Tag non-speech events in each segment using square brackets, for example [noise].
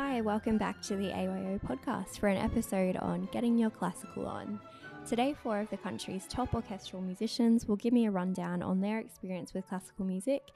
Hi, welcome back to the AYO podcast for an episode on getting your classical on. Today, four of the country's top orchestral musicians will give me a rundown on their experience with classical music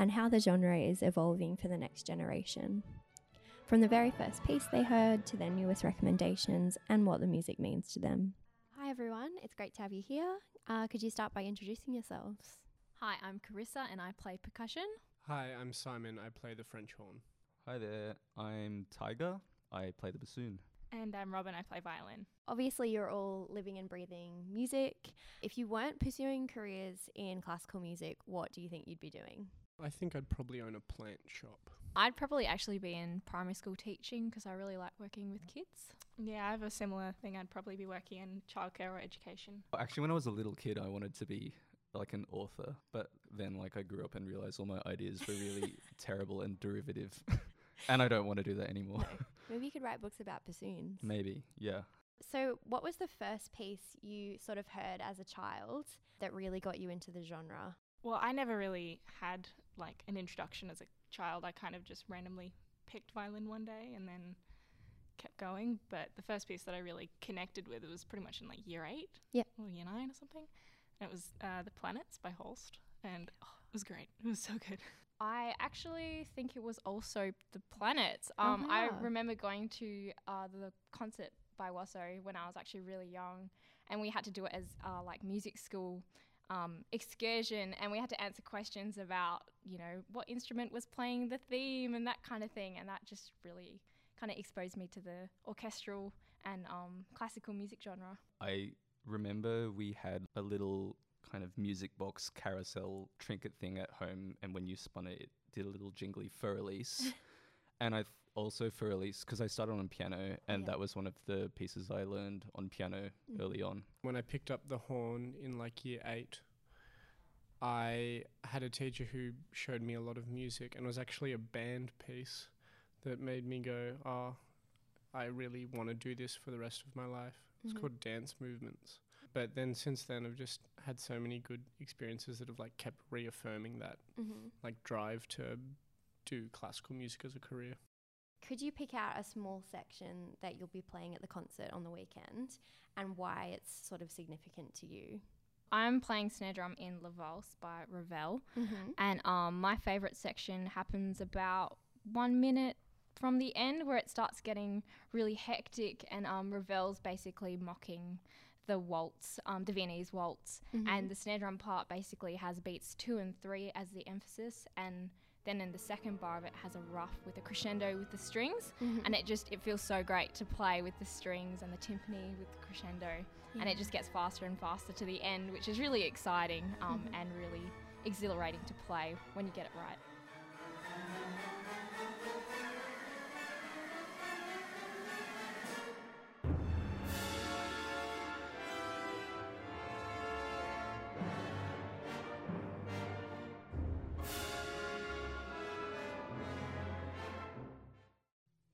and how the genre is evolving for the next generation. From the very first piece they heard to their newest recommendations and what the music means to them. Hi, everyone. It's great to have you here. Uh, could you start by introducing yourselves? Hi, I'm Carissa and I play percussion. Hi, I'm Simon. I play the French horn. Hi there, I'm Tiger. I play the bassoon. And I'm Robin, I play violin. Obviously, you're all living and breathing music. If you weren't pursuing careers in classical music, what do you think you'd be doing? I think I'd probably own a plant shop. I'd probably actually be in primary school teaching because I really like working with kids. Yeah, I have a similar thing. I'd probably be working in childcare or education. Actually, when I was a little kid, I wanted to be like an author, but then like I grew up and realized all my ideas were really [laughs] terrible and derivative. [laughs] and I don't want to do that anymore. No. [laughs] Maybe you could write books about bassoons. Maybe, yeah. So, what was the first piece you sort of heard as a child that really got you into the genre? Well, I never really had like an introduction as a child. I kind of just randomly picked violin one day and then kept going. But the first piece that I really connected with it was pretty much in like year eight, yeah, or year nine or something. And it was uh, The Planets by Holst, and oh, it was great. It was so good. [laughs] I actually think it was also The Planets. Um, uh-huh. I remember going to uh, the concert by WASO when I was actually really young, and we had to do it as uh, like music school um, excursion and we had to answer questions about you know what instrument was playing the theme and that kind of thing and that just really kind of exposed me to the orchestral and um, classical music genre i remember we had a little kind of music box carousel trinket thing at home and when you spun it it did a little jingly Für Elise [laughs] and i th- also Für Elise because I started on piano and yeah. that was one of the pieces I learned on piano mm. early on. When I picked up the horn in like year eight, I had a teacher who showed me a lot of music and it was actually a band piece that made me go, oh, I really want to do this for the rest of my life. It's mm-hmm. called Dance Movements. But then since then, I've just had so many good experiences that have like kept reaffirming that mm-hmm. like drive to do classical music as a career. Could you pick out a small section that you'll be playing at the concert on the weekend and why it's sort of significant to you? I'm playing snare drum in La Valse by Ravel, mm-hmm. and um, my favorite section happens about one minute from the end where it starts getting really hectic, and um, Ravel's basically mocking the waltz, um, the Viennese waltz, mm-hmm. and the snare drum part basically has beats two and three as the emphasis, and then in the second bar of it has a ruff with a crescendo with the strings, mm-hmm. and it just it feels so great to play with the strings and the timpani with the crescendo, yeah. and it just gets faster and faster to the end, which is really exciting um, mm-hmm. and really exhilarating to play when you get it right.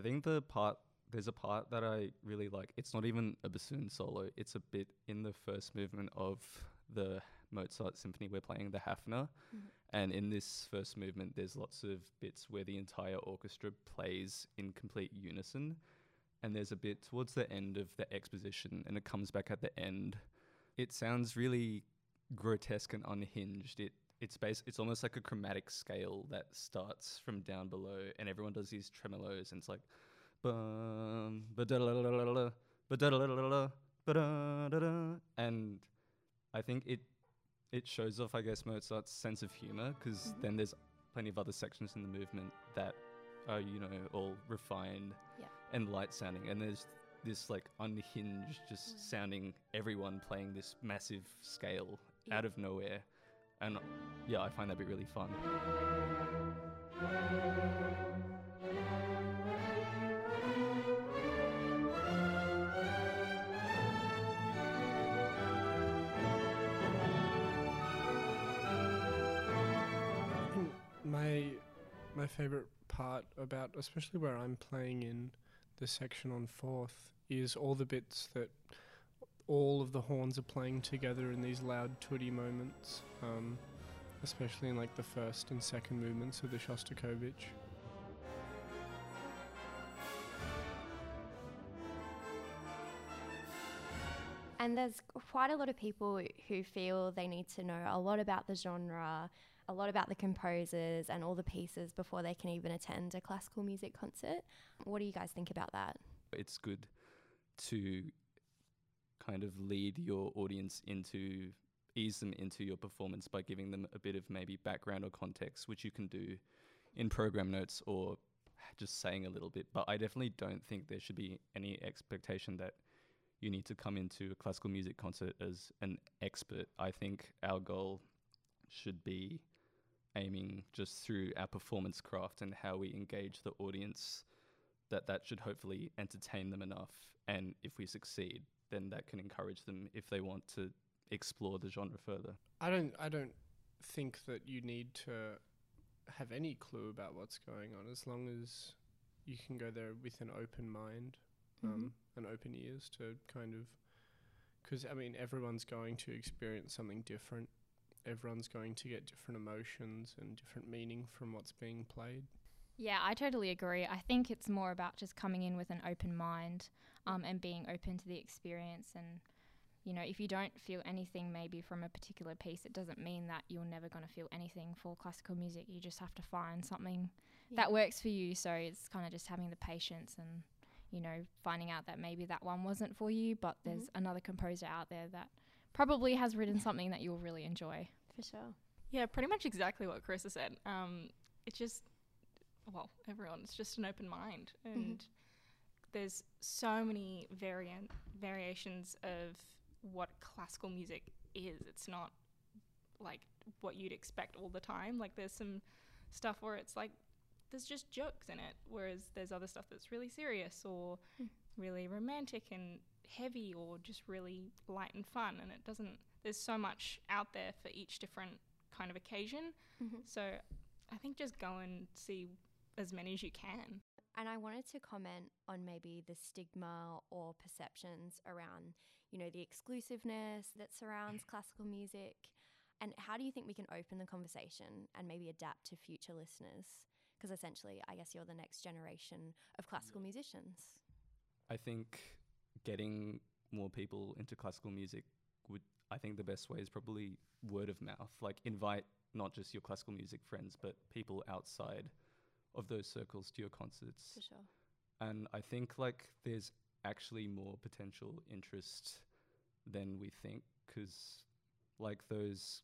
I think the part there's a part that I really like. It's not even a bassoon solo. It's a bit in the first movement of the Mozart symphony we're playing, the Hafner. Mm-hmm. And in this first movement, there's lots of bits where the entire orchestra plays in complete unison. And there's a bit towards the end of the exposition, and it comes back at the end. It sounds really grotesque and unhinged. It it's base it's almost like a chromatic scale that starts from down below and everyone does these tremolos and it's like bum and I think it it shows off I guess Mozart's sense of humor because mm-hmm. then there's plenty of other sections in the movement that are you know all refined yeah. and light sounding and there's this like unhinged just mm. sounding everyone playing this massive scale yeah. out of nowhere and yeah, I find that bit really fun. my my favorite part about especially where I'm playing in the section on fourth is all the bits that all of the horns are playing together in these loud tutti moments, um, especially in like the first and second movements of the Shostakovich. And there's quite a lot of people who feel they need to know a lot about the genre, a lot about the composers and all the pieces before they can even attend a classical music concert. What do you guys think about that? It's good to kind of lead your audience into ease them into your performance by giving them a bit of maybe background or context, which you can do in program notes or just saying a little bit. But I definitely don't think there should be any expectation that you need to come into a classical music concert as an expert. I think our goal should be aiming just through our performance craft and how we engage the audience that that should hopefully entertain them enough and if we succeed then that can encourage them if they want to explore the genre further. I don't I don't think that you need to have any clue about what's going on as long as you can go there with an open mind um, and open ears to kind of because I mean everyone's going to experience something different. Everyone's going to get different emotions and different meaning from what's being played. Yeah, I totally agree. I think it's more about just coming in with an open mind um, and being open to the experience. And, you know, if you don't feel anything maybe from a particular piece, it doesn't mean that you're never going to feel anything for classical music. You just have to find something that works for you. So it's kind of just having the patience and, you know, finding out that maybe that one wasn't for you, but there's Mhm. another composer out there that probably has written [laughs] something that you'll really enjoy. For sure. Yeah, pretty much exactly what Carissa said. Um, it's just, well, everyone, it's just an open mind. And there's so many variant variations of what classical music is. It's not like what you'd expect all the time. Like there's some stuff where it's like there's just jokes in it, whereas there's other stuff that's really serious or Mm. really romantic and heavy or just really light and fun. And it doesn't. There's so much out there for each different kind of occasion. Mhm. So I think just go and see as many as you can. And I wanted to comment on maybe the stigma or perceptions around, you know, the exclusiveness that surrounds classical music. And how do you think we can open the conversation and maybe adapt to future listeners? Because essentially, I guess you're the next generation of classical musicians. I think getting more people into classical music would I think the best way is probably word of mouth. Like invite not just your classical music friends, but people outside of those circles to your concerts. For sure. And I think like there's actually more potential interest than we think because like those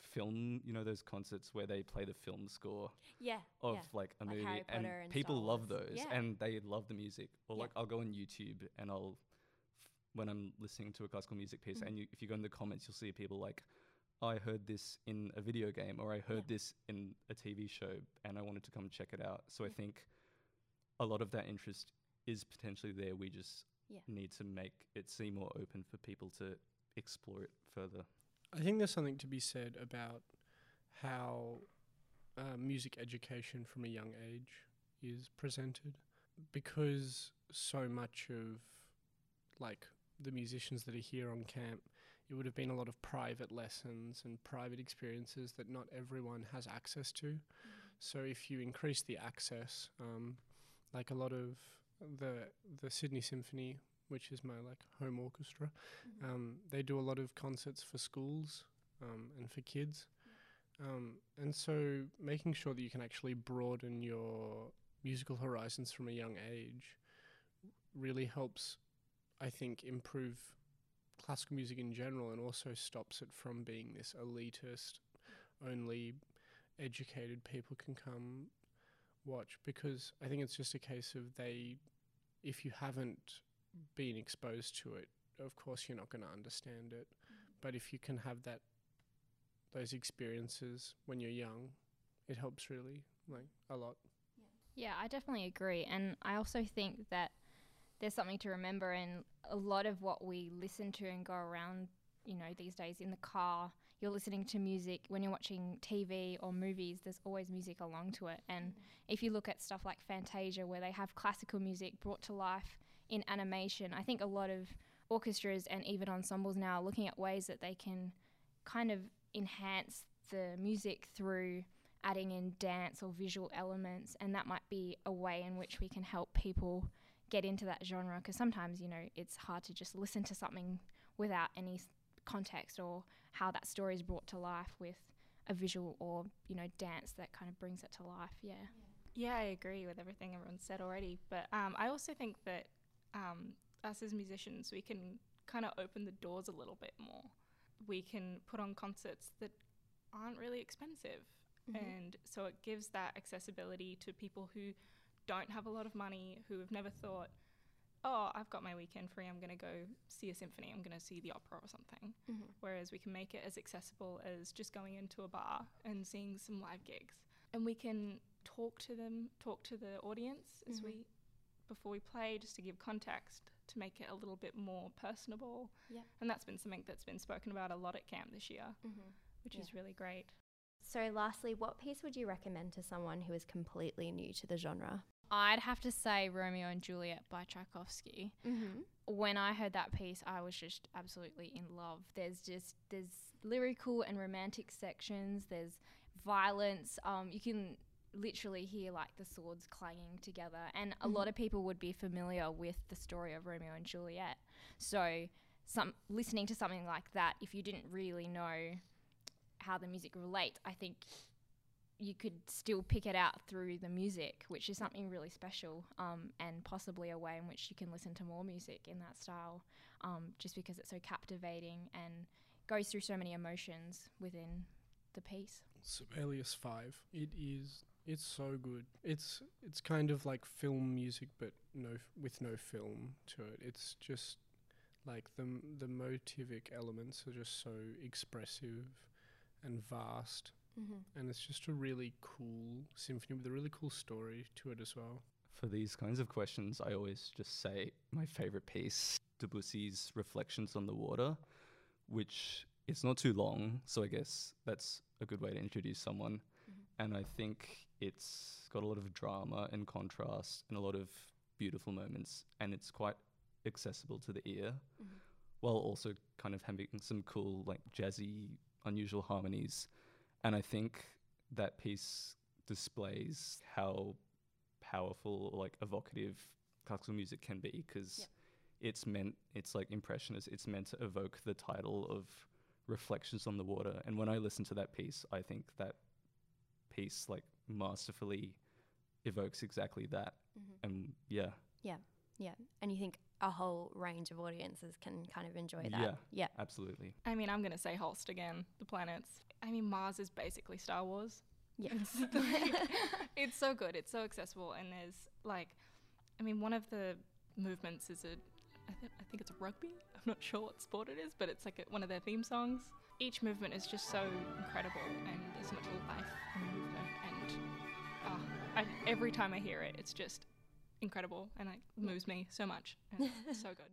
film, you know, those concerts where they play the film score Yeah. of yeah. like a Like movie and and people love those Yeah. and they love the music or Yeah. like I'll go on YouTube and I'll f- when I'm listening to a classical music piece Mhm. and you, if you go in the comments you'll see people like I heard this in a video game or I heard Yeah. this in a TV show and I wanted to come check it out so I think a lot of that interest is potentially there we just Yeah. need to make it seem more open for people to explore it further I think there's something to be said about how uh, music education from a young age is presented because so much of like the musicians that are here on camp it would have been a lot of private lessons and private experiences that not everyone has access to so if you increase the access um, like a lot of the the Sydney Symphony which is my like home orchestra Mhm. um, they do a lot of concerts for schools um, and for kids. Um, and so making sure that you can actually broaden your musical horizons from a young age really helps, I think, improve classical music in general and also stops it from being this elitist, only educated people can come watch. Because I think it's just a case of they, if you haven't been exposed to it, of course you're not going to understand it. Mm-hmm. But if you can have that those experiences when you're young, it helps really like a lot. Yeah, I definitely agree. And I also think that there's something to remember in a lot of what we listen to and go around, you know, these days in the car, you're listening to music. When you're watching TV or movies, there's always music along to it. And if you look at stuff like Fantasia, where they have classical music brought to life in animation, I think a lot of orchestras and even ensembles now are looking at ways that they can kind of enhance the music through adding in dance or visual elements, and that might be a way in which we can help people get into that genre. Because sometimes, you know, it's hard to just listen to something without any context or how that story is brought to life with a visual or you know dance that kind of brings it to life. Yeah. Yeah, I agree with everything everyone said already. But um, I also think that um, us as musicians, we can kind of open the doors a little bit more. We can put on concerts that aren't really expensive. And so it gives that accessibility to people who don't have a lot of money, who have never thought, oh, I've got my weekend free, I'm going to go see a symphony, I'm going to see the opera or something. Mhm. Whereas we can make it as accessible as just going into a bar and seeing some live gigs. And we can talk to them, talk to the audience as Mhm. we before we play, just to give context, to make it a little bit more personable. Yep. And that's been something that's been spoken about a lot at camp this year, Mhm. which Yeah. is really great. So, lastly, what piece would you recommend to someone who is completely new to the genre? I'd have to say Romeo and Juliet by Tchaikovsky. Mm-hmm. when I heard that piece, I was just absolutely in love. There's just there's lyrical and romantic sections. There's violence. Um, you can literally hear like the swords clanging together, and a lot of people would be familiar with the story of Romeo and Juliet. So, some listening to something like that, if you didn't really know how the music relates, I think you could still pick it out through the music, which is something really special, um, and possibly a way in which you can listen to more music in that style, um, just because it's so captivating and goes through so many emotions within the piece. Sibelius Five. It is. It's so good. It's it's kind of like film music, but no with no film to it. It's just like the the motivic elements are just so expressive and vast, Mm-hmm. and it's just a really cool symphony with a really cool story to it as well. For these kinds of questions, I always just say my favorite piece, Debussy's Reflections on the Water, which it's not too long, so I guess that's a good way to introduce someone. And I think it's got a lot of drama and contrast and a lot of beautiful moments, and it's quite accessible to the ear, while also kind of having some cool, like jazzy, unusual harmonies. And I think that piece displays how powerful, like evocative classical music can be because it's meant, it's like impressionist, it's meant to evoke the title of Reflections on the Water. And when I listen to that piece, I think that piece like masterfully evokes exactly that. Mm-hmm. And yeah. yeah, Yeah. And you think a whole range of audiences can kind of enjoy that? Yeah. Yeah. absolutely. I mean, I'm going to say Holst again, the planets. I mean, Mars is basically Star Wars. Yeah. [laughs] [laughs] It's, so good. It's so accessible. And there's like, I mean, one of the movements is a, I, th- I think it's a rugby. I'm not sure what sport it is, but it's like a, one of their theme songs. Each movement is just so incredible, and there's so much life in the movement. And uh, I, every time I hear it, it's just incredible, and it moves me so much. [laughs] So good.